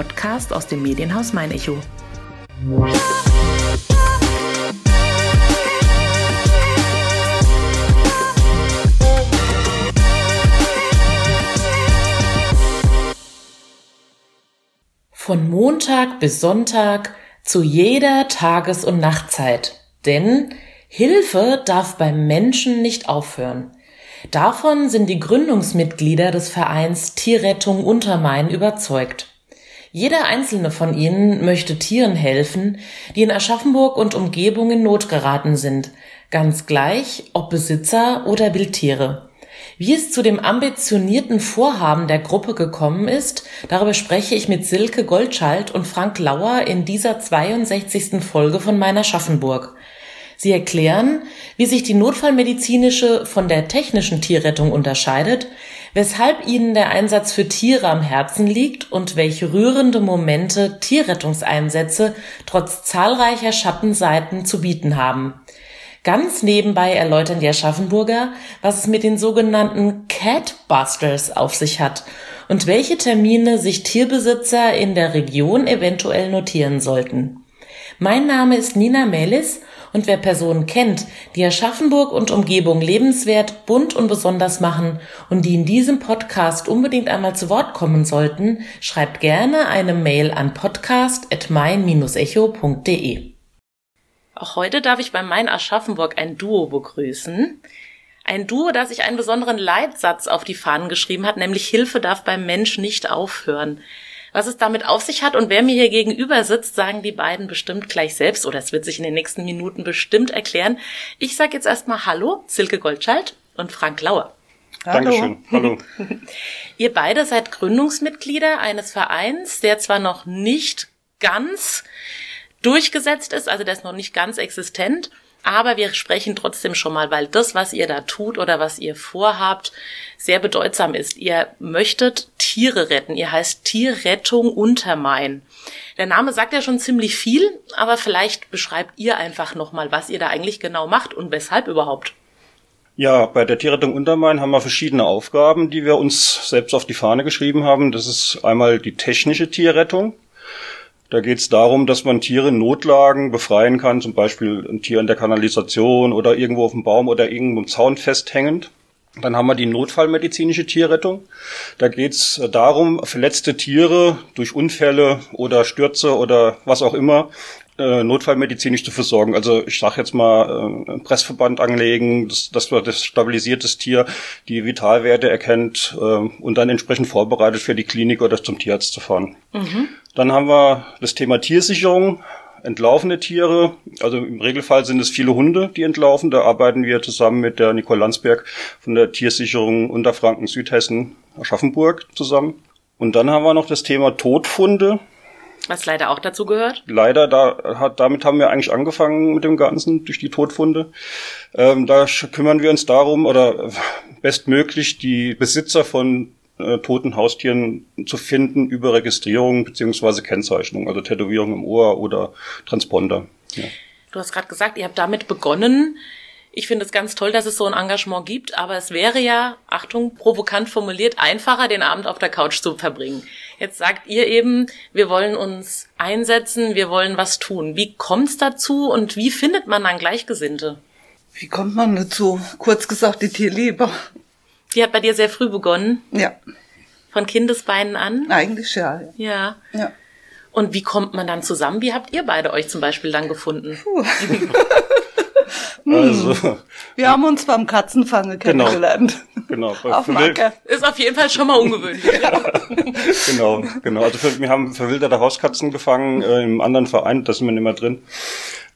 Podcast aus dem Medienhaus Mein Echo. Von Montag bis Sonntag zu jeder Tages- und Nachtzeit. Denn Hilfe darf beim Menschen nicht aufhören. Davon sind die Gründungsmitglieder des Vereins Tierrettung Untermain überzeugt. Jeder einzelne von ihnen möchte Tieren helfen, die in Aschaffenburg und Umgebung in Not geraten sind, ganz gleich ob Besitzer oder Wildtiere. Wie es zu dem ambitionierten Vorhaben der Gruppe gekommen ist, darüber spreche ich mit Silke Goldschalt und Frank Lauer in dieser 62. Folge von meiner Schaffenburg. Sie erklären, wie sich die notfallmedizinische von der technischen Tierrettung unterscheidet, weshalb ihnen der Einsatz für Tiere am Herzen liegt und welche rührende Momente Tierrettungseinsätze trotz zahlreicher Schattenseiten zu bieten haben. Ganz nebenbei erläutern die Aschaffenburger, was es mit den sogenannten Catbusters auf sich hat und welche Termine sich Tierbesitzer in der Region eventuell notieren sollten. Mein Name ist Nina Melis und wer Personen kennt, die Aschaffenburg und Umgebung lebenswert, bunt und besonders machen und die in diesem Podcast unbedingt einmal zu Wort kommen sollten, schreibt gerne eine Mail an podcast.mein-echo.de. Auch heute darf ich bei Mein Aschaffenburg ein Duo begrüßen. Ein Duo, das sich einen besonderen Leitsatz auf die Fahnen geschrieben hat, nämlich Hilfe darf beim Mensch nicht aufhören. Was es damit auf sich hat und wer mir hier gegenüber sitzt, sagen die beiden bestimmt gleich selbst oder es wird sich in den nächsten Minuten bestimmt erklären. Ich sage jetzt erstmal Hallo, Silke Goldschalt und Frank Lauer. Hallo. Dankeschön. Hallo. Ihr beide seid Gründungsmitglieder eines Vereins, der zwar noch nicht ganz durchgesetzt ist, also der ist noch nicht ganz existent, aber wir sprechen trotzdem schon mal, weil das, was ihr da tut oder was ihr vorhabt, sehr bedeutsam ist. Ihr möchtet Tiere retten. Ihr heißt Tierrettung Untermain. Der Name sagt ja schon ziemlich viel, aber vielleicht beschreibt ihr einfach nochmal, was ihr da eigentlich genau macht und weshalb überhaupt. Ja, bei der Tierrettung Untermain haben wir verschiedene Aufgaben, die wir uns selbst auf die Fahne geschrieben haben. Das ist einmal die technische Tierrettung. Da geht es darum, dass man Tiere in Notlagen befreien kann, zum Beispiel ein Tier in der Kanalisation oder irgendwo auf dem Baum oder irgendwo im Zaun festhängend. Dann haben wir die notfallmedizinische Tierrettung. Da geht es darum, verletzte Tiere durch Unfälle oder Stürze oder was auch immer äh, notfallmedizinisch zu versorgen. Also ich sage jetzt mal, äh, Pressverband anlegen, dass, dass man das stabilisiert das Tier, die Vitalwerte erkennt äh, und dann entsprechend vorbereitet für die Klinik oder zum Tierarzt zu fahren. Mhm. Dann haben wir das Thema Tiersicherung, entlaufene Tiere. Also im Regelfall sind es viele Hunde, die entlaufen. Da arbeiten wir zusammen mit der Nicole Landsberg von der Tiersicherung Unterfranken Südhessen Aschaffenburg zusammen. Und dann haben wir noch das Thema Todfunde. Was leider auch dazu gehört? Leider, da hat, damit haben wir eigentlich angefangen mit dem Ganzen durch die Todfunde. Ähm, da kümmern wir uns darum, oder bestmöglich die Besitzer von äh, toten Haustieren zu finden über Registrierung beziehungsweise Kennzeichnung, also Tätowierung im Ohr oder Transponder. Ja. Du hast gerade gesagt, ihr habt damit begonnen. Ich finde es ganz toll, dass es so ein Engagement gibt, aber es wäre ja, Achtung, provokant formuliert, einfacher, den Abend auf der Couch zu verbringen. Jetzt sagt ihr eben, wir wollen uns einsetzen, wir wollen was tun. Wie kommt es dazu und wie findet man dann Gleichgesinnte? Wie kommt man dazu? Kurz gesagt, die Tierliebe. Die hat bei dir sehr früh begonnen? Ja. Von Kindesbeinen an? Eigentlich ja. Ja. Ja. Und wie kommt man dann zusammen? Wie habt ihr beide euch zum Beispiel dann gefunden? Puh. also, wir haben uns beim Katzenfangen genau, kennengelernt. Genau. Auf Marke. Ist auf jeden Fall schon mal ungewöhnlich. ja. genau, genau. Also für, wir haben verwilderte Hauskatzen gefangen äh, im anderen Verein, da sind wir nicht mehr drin.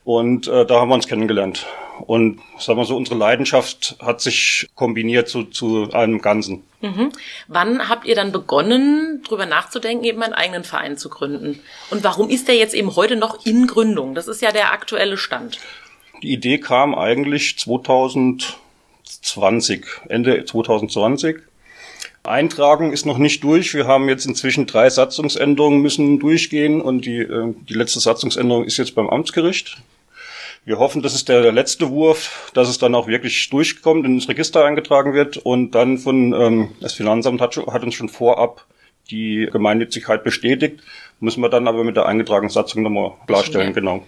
Und äh, da haben wir uns kennengelernt. Und sagen wir so, unsere Leidenschaft hat sich kombiniert zu, zu einem Ganzen. Mhm. Wann habt ihr dann begonnen, drüber nachzudenken, eben einen eigenen Verein zu gründen? Und warum ist der jetzt eben heute noch in Gründung? Das ist ja der aktuelle Stand. Die Idee kam eigentlich 2020, Ende 2020. Eintragung ist noch nicht durch. Wir haben jetzt inzwischen drei Satzungsänderungen müssen durchgehen und die, äh, die letzte Satzungsänderung ist jetzt beim Amtsgericht. Wir hoffen, das ist der letzte Wurf, dass es dann auch wirklich durchkommt, ins Register eingetragen wird und dann von ähm, das Finanzamt hat, hat uns schon vorab die Gemeinnützigkeit bestätigt. Müssen wir dann aber mit der eingetragenen Satzung nochmal klarstellen, genau.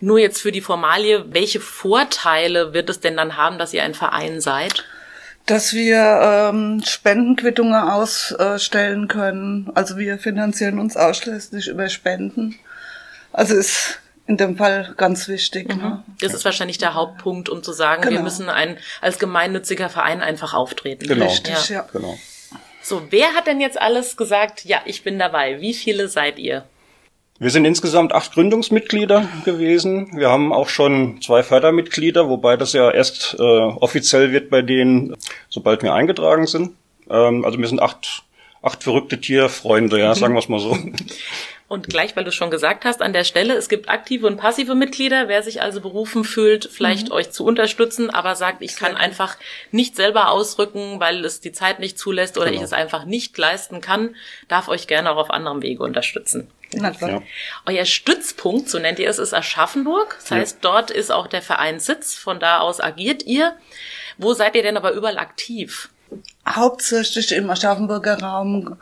Nur jetzt für die Formalie, welche Vorteile wird es denn dann haben, dass ihr ein Verein seid? Dass wir ähm, Spendenquittungen ausstellen können. Also wir finanzieren uns ausschließlich über Spenden. Also ist in dem Fall ganz wichtig. Mhm. Ne? Das ist wahrscheinlich der Hauptpunkt, um zu sagen, genau. wir müssen ein, als gemeinnütziger Verein einfach auftreten. Genau. Richtig, ja. ja. Genau. So, wer hat denn jetzt alles gesagt, ja, ich bin dabei? Wie viele seid ihr? Wir sind insgesamt acht Gründungsmitglieder gewesen. Wir haben auch schon zwei Fördermitglieder, wobei das ja erst äh, offiziell wird bei denen, sobald wir eingetragen sind. Ähm, also wir sind acht, acht verrückte Tierfreunde, ja, sagen wir es mal so. Und gleich, weil du schon gesagt hast, an der Stelle, es gibt aktive und passive Mitglieder. Wer sich also berufen fühlt, vielleicht mhm. euch zu unterstützen, aber sagt, ich kann einfach nicht selber ausrücken, weil es die Zeit nicht zulässt oder genau. ich es einfach nicht leisten kann, darf euch gerne auch auf anderem Wege unterstützen. Ja. Euer Stützpunkt, so nennt ihr es, ist Aschaffenburg. Das heißt, ja. dort ist auch der Verein Sitz. Von da aus agiert ihr. Wo seid ihr denn aber überall aktiv? Hauptsächlich im Aschaffenburger Raum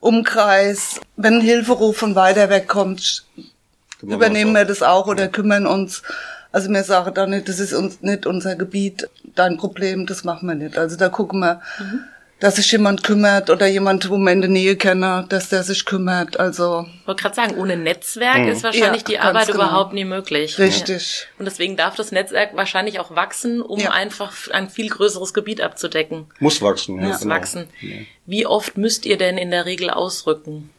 Umkreis, wenn ein Hilferuf von weiter weg kommt, kümmern übernehmen wir das auch oder kümmern uns. Also mir sagen da nicht, das ist uns nicht unser Gebiet, dein Problem, das machen wir nicht. Also da gucken wir, mhm dass sich jemand kümmert oder jemand, wo man in der Nähe kenne, dass der sich kümmert. Also ich wollte gerade sagen, ohne Netzwerk mhm. ist wahrscheinlich ja, die Arbeit genau. überhaupt nie möglich. Richtig. Ja. Und deswegen darf das Netzwerk wahrscheinlich auch wachsen, um ja. einfach ein viel größeres Gebiet abzudecken. Muss wachsen. Ja, Muss genau. wachsen. Wie oft müsst ihr denn in der Regel ausrücken?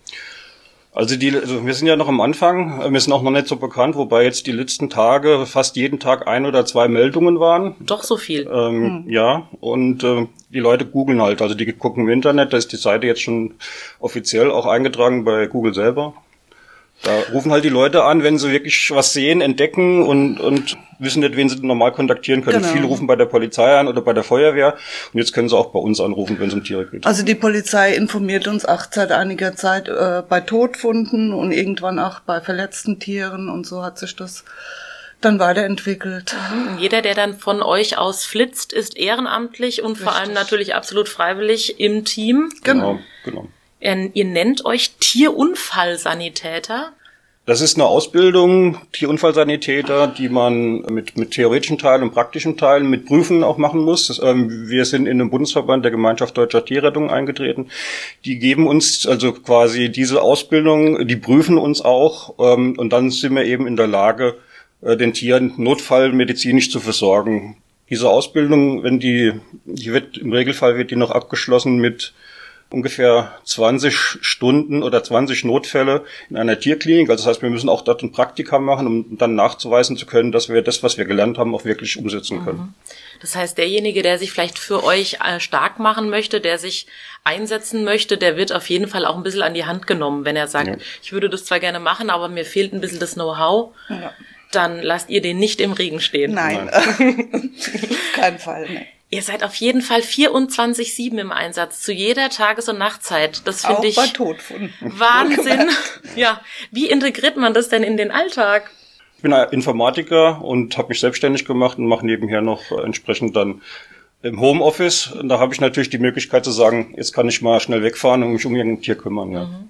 Also die, also wir sind ja noch am Anfang, wir sind auch noch nicht so bekannt, wobei jetzt die letzten Tage fast jeden Tag ein oder zwei Meldungen waren. Doch so viel. Ähm, hm. Ja, und äh, die Leute googeln halt, also die gucken im Internet, da ist die Seite jetzt schon offiziell auch eingetragen bei Google selber. Da rufen halt die Leute an, wenn sie wirklich was sehen, entdecken und, und wissen nicht, wen sie normal kontaktieren können. Genau. Viele rufen bei der Polizei an oder bei der Feuerwehr und jetzt können sie auch bei uns anrufen, wenn es um Tiere geht. Also die Polizei informiert uns auch seit einiger Zeit äh, bei Todfunden und irgendwann auch bei verletzten Tieren und so hat sich das dann weiterentwickelt. Mhm. Jeder, der dann von euch aus flitzt, ist ehrenamtlich und Richtig. vor allem natürlich absolut freiwillig im Team. Genau, genau. Ihr nennt euch Tierunfallsanitäter. Das ist eine Ausbildung, Tierunfallsanitäter, die man mit, mit theoretischen Teilen und praktischen Teilen mit Prüfen auch machen muss. Ähm, wir sind in den Bundesverband der Gemeinschaft Deutscher Tierrettung eingetreten. Die geben uns also quasi diese Ausbildung, die prüfen uns auch ähm, und dann sind wir eben in der Lage, äh, den Tieren notfallmedizinisch zu versorgen. Diese Ausbildung, wenn die, die wird, im Regelfall wird die noch abgeschlossen mit ungefähr 20 Stunden oder 20 Notfälle in einer Tierklinik. Also das heißt, wir müssen auch dort ein Praktika machen, um dann nachzuweisen zu können, dass wir das, was wir gelernt haben, auch wirklich umsetzen können. Mhm. Das heißt, derjenige, der sich vielleicht für euch äh, stark machen möchte, der sich einsetzen möchte, der wird auf jeden Fall auch ein bisschen an die Hand genommen, wenn er sagt, ja. ich würde das zwar gerne machen, aber mir fehlt ein bisschen das Know-how. Ja. Dann lasst ihr den nicht im Regen stehen. Nein, Nein. kein Fall. Nee. Ihr seid auf jeden Fall 24-7 im Einsatz, zu jeder Tages- und Nachtzeit. Das finde ich. Wahnsinn. ja. Wie integriert man das denn in den Alltag? Ich bin Informatiker und habe mich selbstständig gemacht und mache nebenher noch entsprechend dann im Homeoffice. Und da habe ich natürlich die Möglichkeit zu sagen, jetzt kann ich mal schnell wegfahren und mich um irgendein Tier kümmern. Ja. Mhm.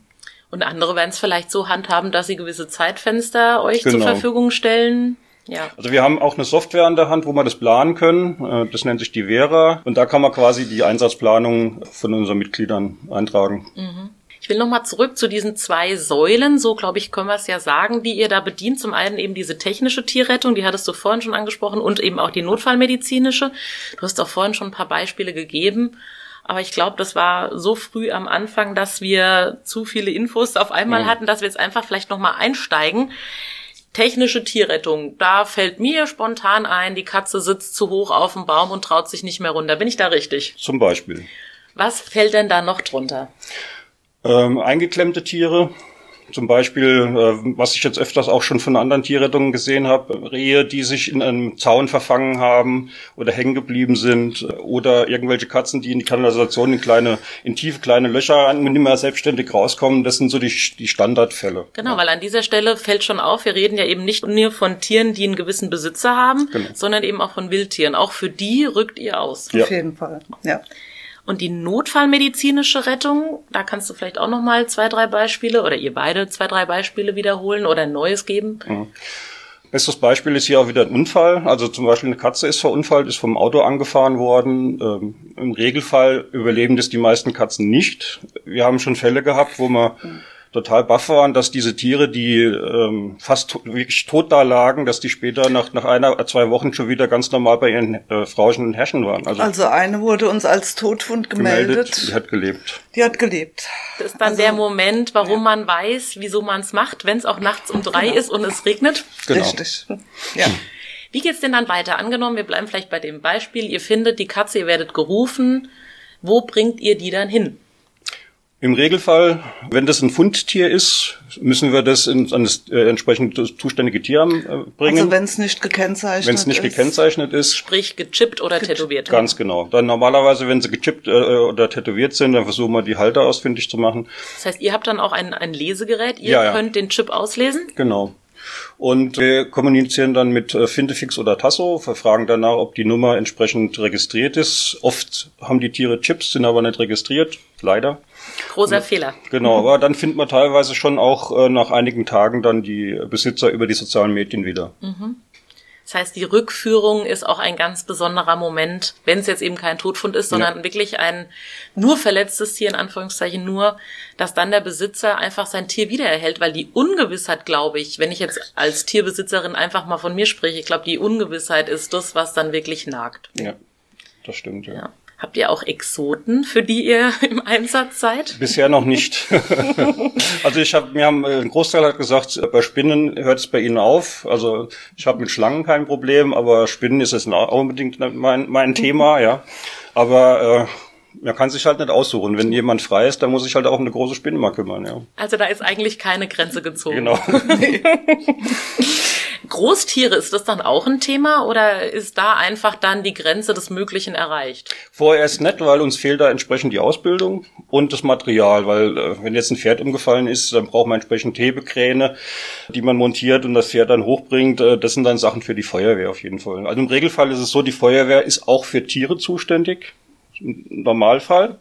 Und andere werden es vielleicht so handhaben, dass sie gewisse Zeitfenster euch genau. zur Verfügung stellen. Ja. Also wir haben auch eine Software an der Hand, wo wir das planen können. Äh, das nennt sich die Vera. Und da kann man quasi die Einsatzplanung von unseren Mitgliedern eintragen. Mhm. Ich will nochmal zurück zu diesen zwei Säulen, so glaube ich, können wir es ja sagen, die ihr da bedient. Zum einen eben diese technische Tierrettung, die hattest du vorhin schon angesprochen, und eben auch die notfallmedizinische. Du hast auch vorhin schon ein paar Beispiele gegeben. Aber ich glaube, das war so früh am Anfang, dass wir zu viele Infos auf einmal mhm. hatten, dass wir jetzt einfach vielleicht nochmal einsteigen. Technische Tierrettung, da fällt mir spontan ein, die Katze sitzt zu hoch auf dem Baum und traut sich nicht mehr runter. Bin ich da richtig? Zum Beispiel. Was fällt denn da noch drunter? Ähm, eingeklemmte Tiere, zum Beispiel, äh, was ich jetzt öfters auch schon von anderen Tierrettungen gesehen habe, Rehe, die sich in einem Zaun verfangen haben oder hängen geblieben sind oder irgendwelche Katzen, die in die Kanalisation in kleine, in tiefe kleine Löcher nicht mehr selbstständig rauskommen. Das sind so die, die Standardfälle. Genau, ja. weil an dieser Stelle fällt schon auf, wir reden ja eben nicht nur von Tieren, die einen gewissen Besitzer haben, genau. sondern eben auch von Wildtieren. Auch für die rückt ihr aus. Ja. Auf jeden Fall, ja. Und die notfallmedizinische Rettung, da kannst du vielleicht auch noch mal zwei, drei Beispiele oder ihr beide zwei, drei Beispiele wiederholen oder ein neues geben. Mhm. Bestes Beispiel ist hier auch wieder ein Unfall. Also zum Beispiel eine Katze ist verunfallt, ist vom Auto angefahren worden. Ähm, Im Regelfall überleben das die meisten Katzen nicht. Wir haben schon Fälle gehabt, wo man mhm total baff waren, dass diese Tiere, die ähm, fast wirklich tot da lagen, dass die später nach, nach einer, zwei Wochen schon wieder ganz normal bei ihren äh, Frauchen und Herrschen waren. Also, also eine wurde uns als Todfund gemeldet. gemeldet. Die hat gelebt. Die hat gelebt. Das ist dann also, der Moment, warum ja. man weiß, wieso man es macht, wenn es auch nachts um drei genau. ist und es regnet. Genau. Richtig. Ja. Wie geht's denn dann weiter? Angenommen, wir bleiben vielleicht bei dem Beispiel. Ihr findet die Katze, ihr werdet gerufen. Wo bringt ihr die dann hin? Im Regelfall, wenn das ein Fundtier ist, müssen wir das in, an das äh, entsprechend zuständige Tierheim äh, bringen. Also wenn es nicht gekennzeichnet ist. Wenn es nicht gekennzeichnet ist. Sprich gechippt oder tätowiert. Ganz genau. Dann normalerweise, wenn sie gechippt äh, oder tätowiert sind, dann versuchen wir die Halter ausfindig zu machen. Das heißt, ihr habt dann auch ein, ein Lesegerät, ihr ja, ja. könnt den Chip auslesen? Genau. Und wir kommunizieren dann mit äh, Findefix oder Tasso, verfragen danach, ob die Nummer entsprechend registriert ist. Oft haben die Tiere Chips, sind aber nicht registriert, leider. Großer Fehler. Genau, aber dann findet man teilweise schon auch äh, nach einigen Tagen dann die Besitzer über die sozialen Medien wieder. Mhm. Das heißt, die Rückführung ist auch ein ganz besonderer Moment, wenn es jetzt eben kein Todfund ist, sondern ja. wirklich ein nur verletztes Tier, in Anführungszeichen nur, dass dann der Besitzer einfach sein Tier wiedererhält, weil die Ungewissheit, glaube ich, wenn ich jetzt als Tierbesitzerin einfach mal von mir spreche, ich glaube, die Ungewissheit ist das, was dann wirklich nagt. Ja, das stimmt, ja. ja. Habt ihr auch Exoten, für die ihr im Einsatz seid? Bisher noch nicht. also ich habe, mir haben äh, ein Großteil hat gesagt, bei Spinnen hört es bei ihnen auf. Also ich habe mit Schlangen kein Problem, aber Spinnen ist jetzt auch unbedingt mein, mein Thema, ja. Aber äh, man kann sich halt nicht aussuchen. Wenn jemand frei ist, dann muss ich halt auch um eine große Spinne mal kümmern, ja. Also da ist eigentlich keine Grenze gezogen. Genau. Großtiere, ist das dann auch ein Thema oder ist da einfach dann die Grenze des Möglichen erreicht? Vorerst nicht, weil uns fehlt da entsprechend die Ausbildung und das Material, weil äh, wenn jetzt ein Pferd umgefallen ist, dann braucht man entsprechend Hebekräne, die man montiert und das Pferd dann hochbringt. Äh, das sind dann Sachen für die Feuerwehr auf jeden Fall. Also im Regelfall ist es so, die Feuerwehr ist auch für Tiere zuständig. Im Normalfall.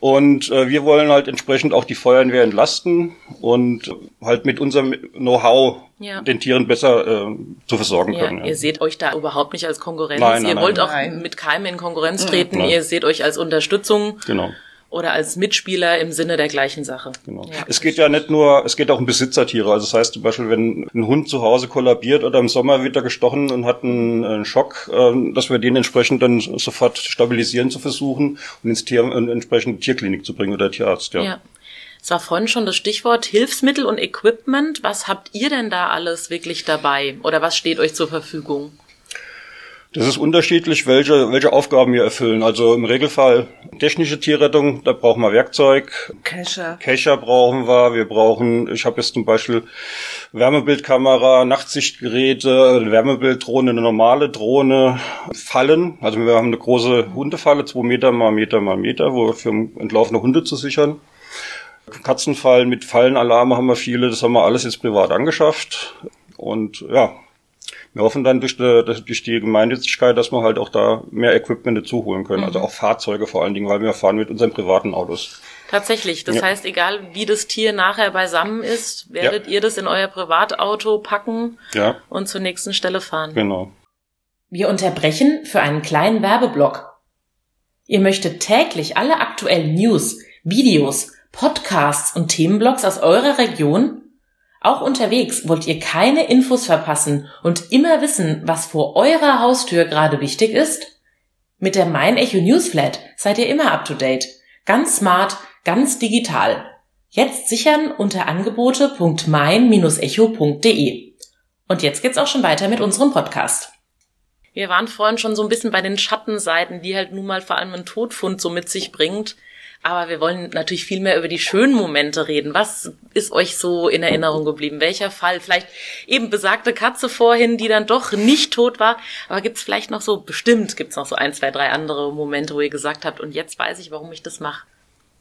Und äh, wir wollen halt entsprechend auch die Feuerwehr entlasten und halt mit unserem Know-how ja. den Tieren besser äh, zu versorgen ja, können. Ja. Ihr seht euch da überhaupt nicht als Konkurrenz. Nein, nein, ihr wollt nein. auch mit keinem in Konkurrenz treten. Ihr seht euch als Unterstützung. Genau oder als Mitspieler im Sinne der gleichen Sache. Genau. Ja. Es geht ja nicht nur, es geht auch um Besitzertiere. Also das heißt zum Beispiel, wenn ein Hund zu Hause kollabiert oder im Sommer wird er gestochen und hat einen, einen Schock, äh, dass wir den entsprechend dann sofort stabilisieren zu versuchen und ins Tier, in entsprechende Tierklinik zu bringen oder Tierarzt. Ja. ja. Es war vorhin schon das Stichwort Hilfsmittel und Equipment. Was habt ihr denn da alles wirklich dabei? Oder was steht euch zur Verfügung? Das ist unterschiedlich, welche, welche Aufgaben wir erfüllen. Also im Regelfall technische Tierrettung, da brauchen wir Werkzeug. Kescher. Kescher brauchen wir. Wir brauchen, ich habe jetzt zum Beispiel Wärmebildkamera, Nachtsichtgeräte, eine Wärmebilddrohne, eine normale Drohne, Fallen. Also wir haben eine große Hundefalle, zwei Meter mal Meter mal Meter, wo wir für entlaufene Hunde zu sichern. Katzenfallen mit Fallenalarme haben wir viele, das haben wir alles jetzt privat angeschafft. Und ja, wir hoffen dann durch die, durch die Gemeinnützigkeit, dass wir halt auch da mehr Equipment dazu holen können. Also mhm. Also auch Fahrzeuge vor allen Dingen, weil wir fahren mit unseren privaten Autos. Tatsächlich. Das ja. heißt, egal wie das Tier nachher beisammen ist, werdet ja. ihr das in euer Privatauto packen ja. und zur nächsten Stelle fahren. Genau. Wir unterbrechen für einen kleinen Werbeblock. Ihr möchtet täglich alle aktuellen News, Videos, Podcasts und Themenblogs aus eurer Region auch unterwegs wollt ihr keine Infos verpassen und immer wissen, was vor eurer Haustür gerade wichtig ist? Mit der Mein Echo Newsflat seid ihr immer up to date. Ganz smart, ganz digital. Jetzt sichern unter angebote.mein-echo.de. Und jetzt geht's auch schon weiter mit unserem Podcast. Wir waren vorhin schon so ein bisschen bei den Schattenseiten, die halt nun mal vor allem ein Todfund so mit sich bringt. Aber wir wollen natürlich viel mehr über die schönen Momente reden. Was ist euch so in Erinnerung geblieben? Welcher Fall? Vielleicht eben besagte Katze vorhin, die dann doch nicht tot war. Aber gibt's vielleicht noch so, bestimmt gibt's noch so ein, zwei, drei andere Momente, wo ihr gesagt habt, und jetzt weiß ich, warum ich das mache.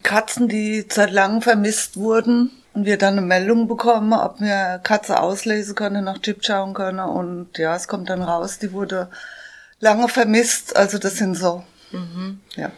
Katzen, die seit langem vermisst wurden und wir dann eine Meldung bekommen, ob wir Katze auslesen können, nach Chip schauen können. Und ja, es kommt dann raus, die wurde lange vermisst. Also das sind so, mhm. ja.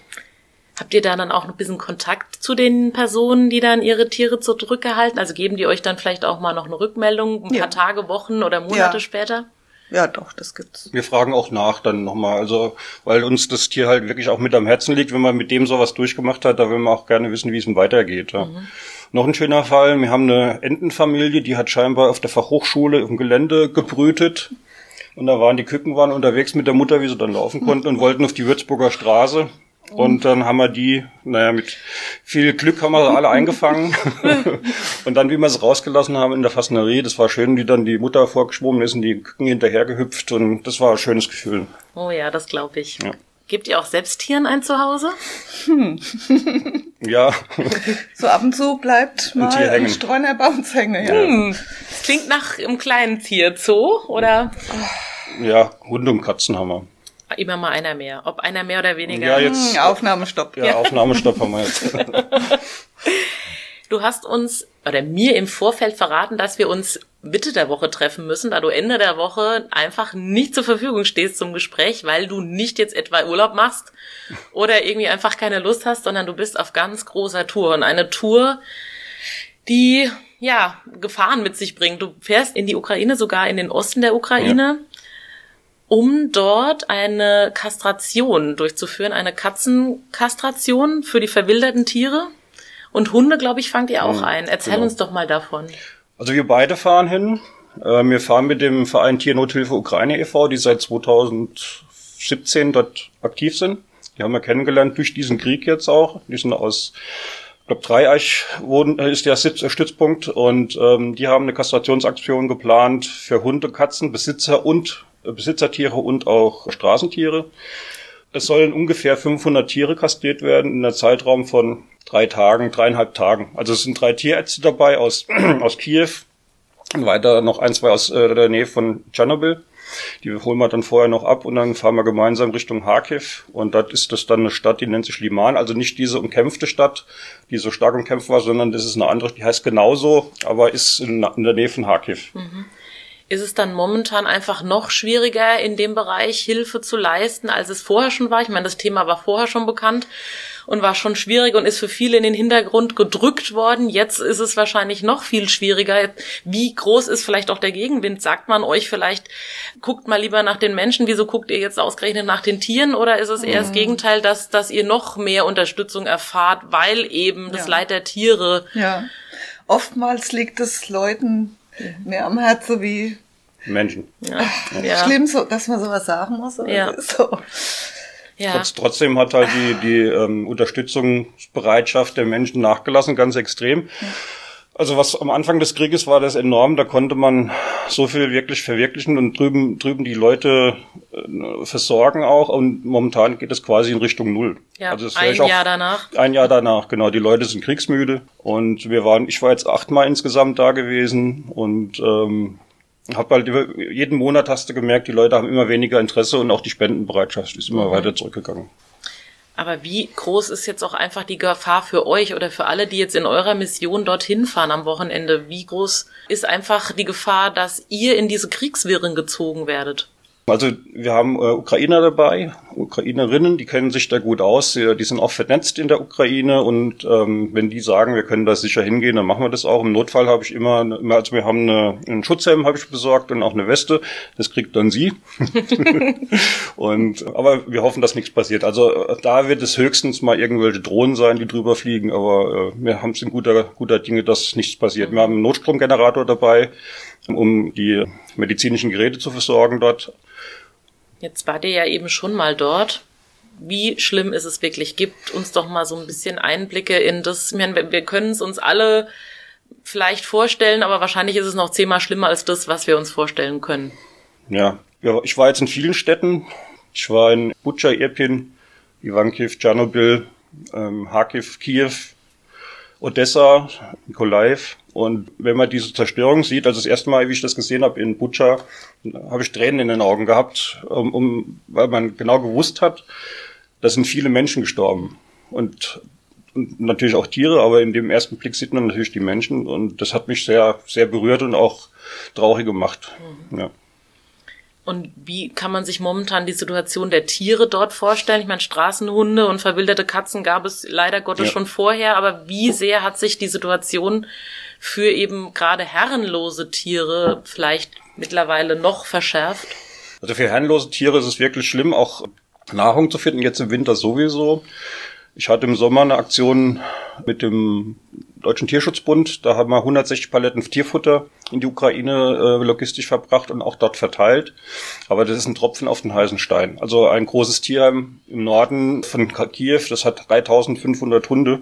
Habt ihr da dann auch ein bisschen Kontakt zu den Personen, die dann ihre Tiere zurückgehalten? Also geben die euch dann vielleicht auch mal noch eine Rückmeldung, ein ja. paar Tage, Wochen oder Monate ja. später? Ja, doch, das gibt's. Wir fragen auch nach dann nochmal, also weil uns das Tier halt wirklich auch mit am Herzen liegt, wenn man mit dem sowas durchgemacht hat, da will man auch gerne wissen, wie es ihm weitergeht. Ja. Mhm. Noch ein schöner Fall, wir haben eine Entenfamilie, die hat scheinbar auf der Fachhochschule im Gelände gebrütet. Und da waren die Küken waren unterwegs mit der Mutter, wie sie dann laufen konnten und wollten auf die Würzburger Straße. Und dann haben wir die, naja, mit viel Glück haben wir sie alle eingefangen. und dann, wie wir sie rausgelassen haben in der Fassnerie, das war schön, wie dann die Mutter vorgeschwommen ist und die Küken hinterhergehüpft. Und das war ein schönes Gefühl. Oh ja, das glaube ich. Ja. Gebt ihr auch selbst Tieren ein Zuhause? Hm. ja. So ab und zu bleibt mal ein, ein Streuner bei uns hängen. Ja. Hm. Das klingt nach einem kleinen Tierzoo, oder? Ja, Hunde und Katzen haben wir. Immer mal einer mehr. Ob einer mehr oder weniger. Ja, jetzt. Hm, Aufnahmestopp. Ja, Aufnahmestopp haben wir jetzt. du hast uns oder mir im Vorfeld verraten, dass wir uns Mitte der Woche treffen müssen, da du Ende der Woche einfach nicht zur Verfügung stehst zum Gespräch, weil du nicht jetzt etwa Urlaub machst oder irgendwie einfach keine Lust hast, sondern du bist auf ganz großer Tour und eine Tour, die ja Gefahren mit sich bringt. Du fährst in die Ukraine, sogar in den Osten der Ukraine. Ja um dort eine Kastration durchzuführen, eine Katzenkastration für die verwilderten Tiere. Und Hunde, glaube ich, fangt ihr auch mhm, ein. Erzähl genau. uns doch mal davon. Also wir beide fahren hin. Äh, wir fahren mit dem Verein Tiernothilfe Ukraine e.V., die seit 2017 dort aktiv sind. Die haben wir kennengelernt durch diesen Krieg jetzt auch. Die sind aus glaube, Dreieich äh, ist der Sitz, Stützpunkt und ähm, die haben eine Kastrationsaktion geplant für Hunde, Katzen, Besitzer und Besitzertiere und auch Straßentiere. Es sollen ungefähr 500 Tiere kastriert werden in einem Zeitraum von drei Tagen, dreieinhalb Tagen. Also es sind drei Tierärzte dabei aus, aus Kiew und weiter noch ein, zwei aus äh, der Nähe von Tschernobyl. Die holen wir dann vorher noch ab und dann fahren wir gemeinsam Richtung Kharkiv und dort ist das dann eine Stadt, die nennt sich Liman, also nicht diese umkämpfte Stadt, die so stark umkämpft war, sondern das ist eine andere, die heißt genauso, aber ist in, in der Nähe von Kharkiv. Mhm ist es dann momentan einfach noch schwieriger, in dem Bereich Hilfe zu leisten, als es vorher schon war. Ich meine, das Thema war vorher schon bekannt und war schon schwierig und ist für viele in den Hintergrund gedrückt worden. Jetzt ist es wahrscheinlich noch viel schwieriger. Wie groß ist vielleicht auch der Gegenwind? Sagt man euch vielleicht, guckt mal lieber nach den Menschen, wieso guckt ihr jetzt ausgerechnet nach den Tieren? Oder ist es eher das mhm. Gegenteil, dass, dass ihr noch mehr Unterstützung erfahrt, weil eben das ja. Leid der Tiere. Ja. Oftmals liegt es Leuten mehr am Herzen wie Menschen. Ja. ja. Schlimm, so, dass man sowas sagen muss. ja. So. Ja. Trotz, trotzdem hat halt die, die ähm, Unterstützungsbereitschaft der Menschen nachgelassen, ganz extrem. Ja. Also was am Anfang des Krieges war das enorm, da konnte man so viel wirklich verwirklichen und drüben, drüben die Leute äh, versorgen auch und momentan geht es quasi in Richtung Null. Ja, also ein Jahr danach. Ein Jahr danach, genau. Die Leute sind kriegsmüde und wir waren, ich war jetzt achtmal insgesamt da gewesen und ähm, hab halt jeden Monat hast du gemerkt, die Leute haben immer weniger Interesse und auch die Spendenbereitschaft ist immer mhm. weiter zurückgegangen. Aber wie groß ist jetzt auch einfach die Gefahr für euch oder für alle, die jetzt in eurer Mission dorthin fahren am Wochenende? Wie groß ist einfach die Gefahr, dass ihr in diese Kriegswirren gezogen werdet? Also wir haben äh, Ukrainer dabei, Ukrainerinnen, die kennen sich da gut aus, die, die sind auch vernetzt in der Ukraine und ähm, wenn die sagen, wir können da sicher hingehen, dann machen wir das auch. Im Notfall habe ich immer, immer also wir haben eine, einen Schutzhelm habe ich besorgt und auch eine Weste, das kriegt dann sie. und aber wir hoffen, dass nichts passiert. Also da wird es höchstens mal irgendwelche Drohnen sein, die drüber fliegen, aber äh, wir haben es in guter guter Dinge, dass nichts passiert. Wir haben einen Notstromgenerator dabei, um die medizinischen Geräte zu versorgen dort. Jetzt war ihr ja eben schon mal dort. Wie schlimm ist es wirklich? Gibt uns doch mal so ein bisschen Einblicke in das. Wir können es uns alle vielleicht vorstellen, aber wahrscheinlich ist es noch zehnmal schlimmer als das, was wir uns vorstellen können. Ja, ich war jetzt in vielen Städten. Ich war in Butscha, Irpin, Ivankiv, Tschernobyl, ähm, Kharkiv, Kiew, Odessa, Nikolaev. Und wenn man diese Zerstörung sieht, also das erste Mal, wie ich das gesehen habe in Butscha, habe ich Tränen in den Augen gehabt, um, um, weil man genau gewusst hat, da sind viele Menschen gestorben. Und, und natürlich auch Tiere, aber in dem ersten Blick sieht man natürlich die Menschen. Und das hat mich sehr, sehr berührt und auch traurig gemacht. Mhm. Ja. Und wie kann man sich momentan die Situation der Tiere dort vorstellen? Ich meine, Straßenhunde und verwilderte Katzen gab es leider Gottes ja. schon vorher, aber wie sehr hat sich die Situation für eben gerade herrenlose Tiere vielleicht mittlerweile noch verschärft? Also für herrenlose Tiere ist es wirklich schlimm, auch Nahrung zu finden, jetzt im Winter sowieso. Ich hatte im Sommer eine Aktion mit dem Deutschen Tierschutzbund. Da haben wir 160 Paletten Tierfutter in die Ukraine äh, logistisch verbracht und auch dort verteilt. Aber das ist ein Tropfen auf den heißen Stein. Also ein großes Tierheim im Norden von Kiew, das hat 3500 Hunde.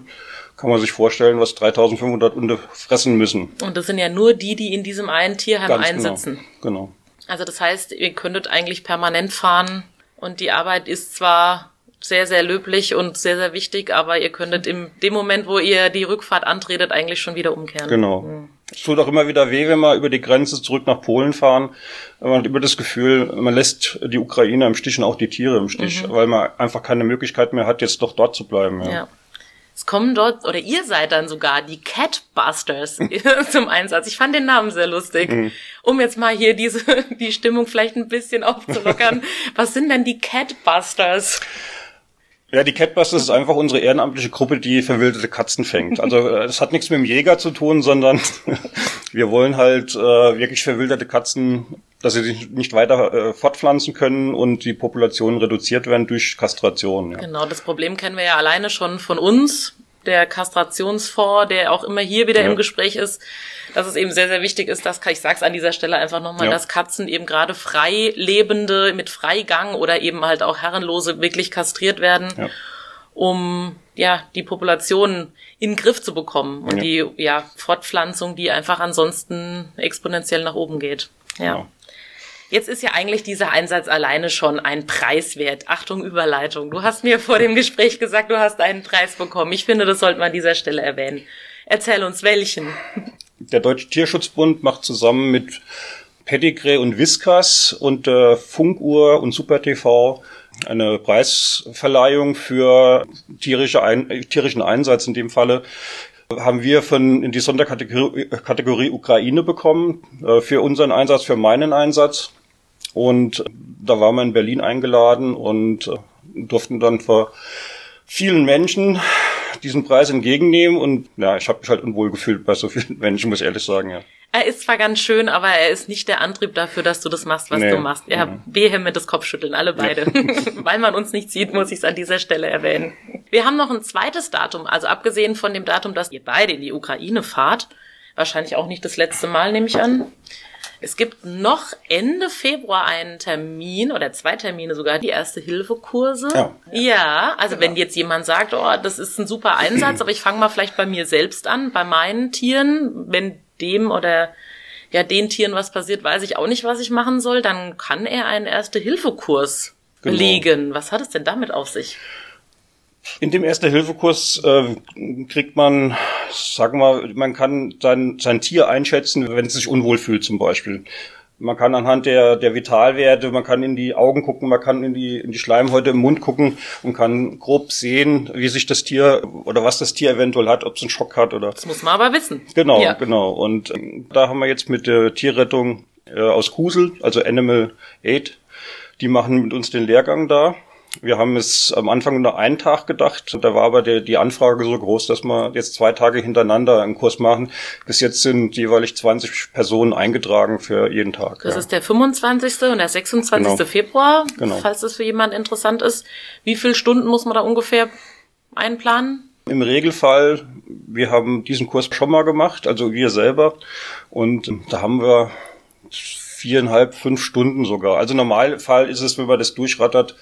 Kann man sich vorstellen, was 3500 Hunde fressen müssen. Und das sind ja nur die, die in diesem einen Tierheim Ganz genau. einsitzen. Genau. genau. Also das heißt, ihr könntet eigentlich permanent fahren und die Arbeit ist zwar sehr, sehr löblich und sehr, sehr wichtig, aber ihr könntet in dem Moment, wo ihr die Rückfahrt antretet, eigentlich schon wieder umkehren. Genau. Mhm. Es tut auch immer wieder weh, wenn wir über die Grenze zurück nach Polen fahren. Man hat immer das Gefühl, man lässt die Ukraine im Stich und auch die Tiere im Stich, mhm. weil man einfach keine Möglichkeit mehr hat, jetzt doch dort zu bleiben. Ja. ja. Es kommen dort, oder ihr seid dann sogar die Catbusters zum Einsatz. Ich fand den Namen sehr lustig. Mhm. Um jetzt mal hier diese, die Stimmung vielleicht ein bisschen aufzulockern. Was sind denn die Catbusters? Ja, die Catbusters ist einfach unsere ehrenamtliche Gruppe, die verwilderte Katzen fängt. Also es hat nichts mit dem Jäger zu tun, sondern wir wollen halt äh, wirklich verwilderte Katzen, dass sie sich nicht weiter äh, fortpflanzen können und die Populationen reduziert werden durch Kastration. Ja. Genau, das Problem kennen wir ja alleine schon von uns der Kastrationsfonds, der auch immer hier wieder ja. im Gespräch ist, dass es eben sehr, sehr wichtig ist, dass, ich sage es an dieser Stelle einfach nochmal, ja. dass Katzen eben gerade frei lebende mit Freigang oder eben halt auch herrenlose wirklich kastriert werden, ja. um ja die Population in den Griff zu bekommen und die ja Fortpflanzung, die einfach ansonsten exponentiell nach oben geht. Ja. Jetzt ist ja eigentlich dieser Einsatz alleine schon ein Preis wert. Achtung, Überleitung. Du hast mir vor dem Gespräch gesagt, du hast einen Preis bekommen. Ich finde, das sollte man an dieser Stelle erwähnen. Erzähl uns welchen. Der Deutsche Tierschutzbund macht zusammen mit Pedigree und Whiskas und äh, Funkuhr und Super TV eine Preisverleihung für tierische Ein tierischen Einsatz in dem Falle haben wir von in die Sonderkategorie Kategorie Ukraine bekommen äh, für unseren Einsatz, für meinen Einsatz. Und da waren wir in Berlin eingeladen und äh, durften dann vor vielen Menschen diesen Preis entgegennehmen und ja, ich habe mich halt unwohl gefühlt bei so vielen Menschen, muss ich ehrlich sagen, ja. Er ist zwar ganz schön, aber er ist nicht der Antrieb dafür, dass du das machst, was nee. du machst. Ja, mhm. vehementes Kopfschütteln, alle beide. Weil man uns nicht sieht, muss ich es an dieser Stelle erwähnen. Wir haben noch ein zweites Datum, also abgesehen von dem Datum, dass ihr beide in die Ukraine fahrt, wahrscheinlich auch nicht das letzte Mal, nehme ich an. Es gibt noch Ende Februar einen Termin oder zwei Termine sogar, die erste Hilfekurse. Ja, ja also genau. wenn jetzt jemand sagt, oh, das ist ein super Einsatz, aber ich fange mal vielleicht bei mir selbst an, bei meinen Tieren, wenn dem oder ja den Tieren was passiert, weiß ich auch nicht, was ich machen soll, dann kann er einen Erste-Hilfe-Kurs genau. belegen. Was hat es denn damit auf sich? In dem Erste-Hilfe-Kurs äh, kriegt man, sagen wir, man kann sein, sein Tier einschätzen, wenn es sich unwohl fühlt zum Beispiel. Man kann anhand der, der Vitalwerte, man kann in die Augen gucken, man kann in die, in die Schleimhäute im Mund gucken und kann grob sehen, wie sich das Tier oder was das Tier eventuell hat, ob es einen Schock hat oder. Das muss man aber wissen. Genau, ja. genau. Und äh, da haben wir jetzt mit der Tierrettung äh, aus Kusel, also Animal Aid, die machen mit uns den Lehrgang da. Wir haben es am Anfang nur einen Tag gedacht. Da war aber der, die Anfrage so groß, dass wir jetzt zwei Tage hintereinander einen Kurs machen. Bis jetzt sind jeweilig 20 Personen eingetragen für jeden Tag. Das ja. ist der 25. und der 26. Genau. Februar, genau. falls das für jemanden interessant ist. Wie viele Stunden muss man da ungefähr einplanen? Im Regelfall, wir haben diesen Kurs schon mal gemacht, also wir selber. Und da haben wir viereinhalb, fünf Stunden sogar. Also Normalfall ist es, wenn man das durchrattert,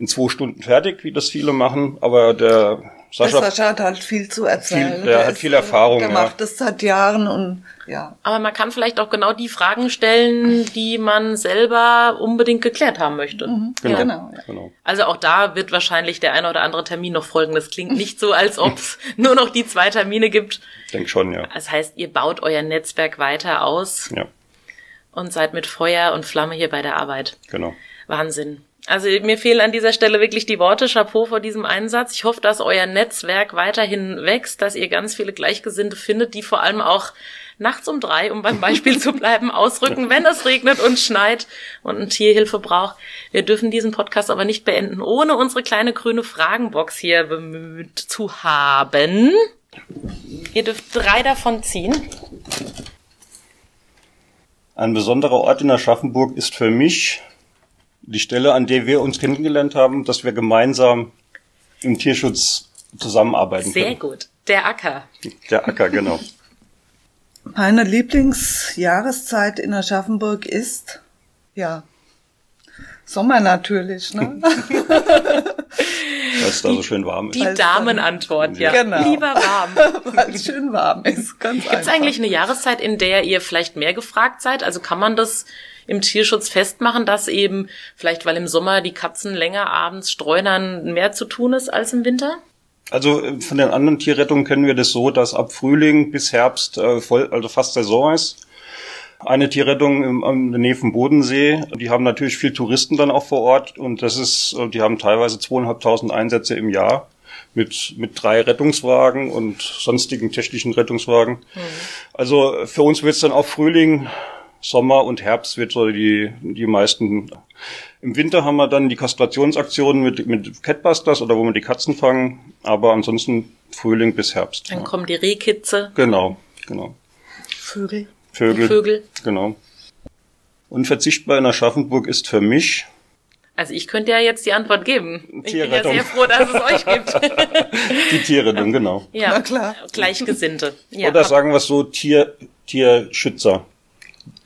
in zwei Stunden fertig, wie das viele machen, aber der Sascha, der Sascha hat halt viel zu erzählen. Viel, der, der hat viel Erfahrung. Der ja. macht das seit Jahren und ja. Aber man kann vielleicht auch genau die Fragen stellen, die man selber unbedingt geklärt haben möchte. Mhm. Genau. Ja. Genau, ja. genau. Also auch da wird wahrscheinlich der eine oder andere Termin noch folgen. Das klingt nicht so, als ob es nur noch die zwei Termine gibt. Denk schon, ja. Das heißt, ihr baut euer Netzwerk weiter aus. Ja. Und seid mit Feuer und Flamme hier bei der Arbeit. Genau. Wahnsinn. Also mir fehlen an dieser Stelle wirklich die Worte. Chapeau vor diesem Einsatz. Ich hoffe, dass euer Netzwerk weiterhin wächst, dass ihr ganz viele Gleichgesinnte findet, die vor allem auch nachts um drei, um beim Beispiel zu bleiben, ausrücken, wenn es regnet und schneit und ein Tierhilfe braucht. Wir dürfen diesen Podcast aber nicht beenden, ohne unsere kleine grüne Fragenbox hier bemüht zu haben. Ihr dürft drei davon ziehen. Ein besonderer Ort in Aschaffenburg ist für mich die Stelle, an der wir uns kennengelernt haben, dass wir gemeinsam im Tierschutz zusammenarbeiten Sehr können. gut. Der Acker. Der Acker, genau. Meine Lieblingsjahreszeit in Aschaffenburg ist, ja, Sommer natürlich, ne? Weil es da so schön warm ist. Die Damenantwort, ja. Genau. Lieber warm. Weil es schön warm ist, ganz Gibt es eigentlich eine Jahreszeit, in der ihr vielleicht mehr gefragt seid? Also kann man das im Tierschutz festmachen, dass eben vielleicht, weil im Sommer die Katzen länger abends streunern, mehr zu tun ist als im Winter? Also äh, von den anderen Tierrettungen kennen wir das so, dass ab Frühling bis Herbst äh, voll, also fast Saison ist. Eine Tierrettung im, in der Nähe vom Bodensee. Die haben natürlich viel Touristen dann auch vor Ort und das ist, äh, die haben teilweise zweieinhalbtausend Einsätze im Jahr mit, mit drei Rettungswagen und sonstigen technischen Rettungswagen. Also für uns wird es dann auch Frühling, Sommer und Herbst wird so die, die meisten. Im Winter haben wir dann die Kastrationsaktionen mit, mit Catbusters oder wo wir die Katzen fangen, aber ansonsten Frühling bis Herbst. Dann Ja. kommen die Rehkitze, Genau, genau. Vögel. Vögel. die Vögel. Genau. Unverzichtbar in Aschaffenburg ist für mich Also ich könnte ja jetzt die Antwort geben. Ich bin ja sehr froh, dass es euch gibt. die Tierrettung, genau. Ja, Na klar. Gleichgesinnte. Ja, Oder sagen wir es so, Tier, Tierschützer.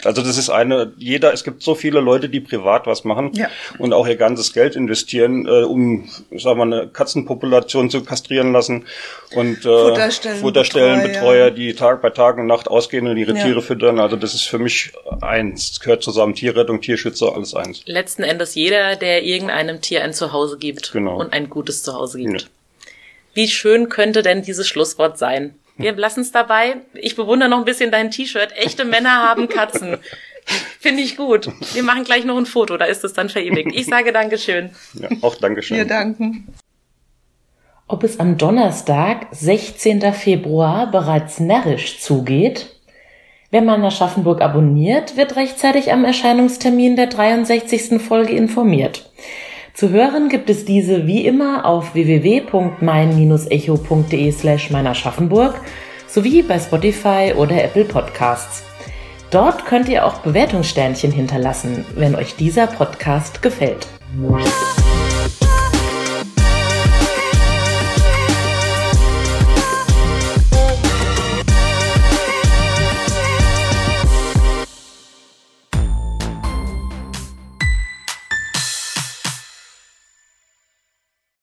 Also das ist eine, jeder, es gibt so viele Leute, die privat was machen Ja. und auch ihr ganzes Geld investieren, äh, um, sagen wir, eine Katzenpopulation zu kastrieren lassen und äh, Futterstellenbetreuer. Futterstellenbetreuer, die Tag bei Tag und Nacht ausgehen und ihre Ja. Tiere füttern. Also das ist für mich eins, Es gehört zusammen, Tierrettung, Tierschützer, alles eins. letzten Endes jeder, der irgendeinem Tier ein Zuhause gibt Genau. und ein gutes Zuhause gibt. Ja. Wie schön könnte denn dieses Schlusswort sein? Wir lassen es dabei. Ich bewundere noch ein bisschen dein T-Shirt. Echte Männer haben Katzen. Finde ich gut. Wir machen gleich noch ein Foto, da ist es dann verewigt. Ich sage Dankeschön. Ja, auch Dankeschön. Wir danken. Ob es am Donnerstag, 16. Februar, bereits närrisch zugeht? Wer mal nach Aschaffenburg abonniert, wird rechtzeitig am Erscheinungstermin der 63. Folge informiert. Zu hören gibt es diese wie immer auf www.mein-echo.de slash meinerschaffenburg sowie bei Spotify oder Apple Podcasts. Dort könnt ihr auch Bewertungssternchen hinterlassen, wenn euch dieser Podcast gefällt.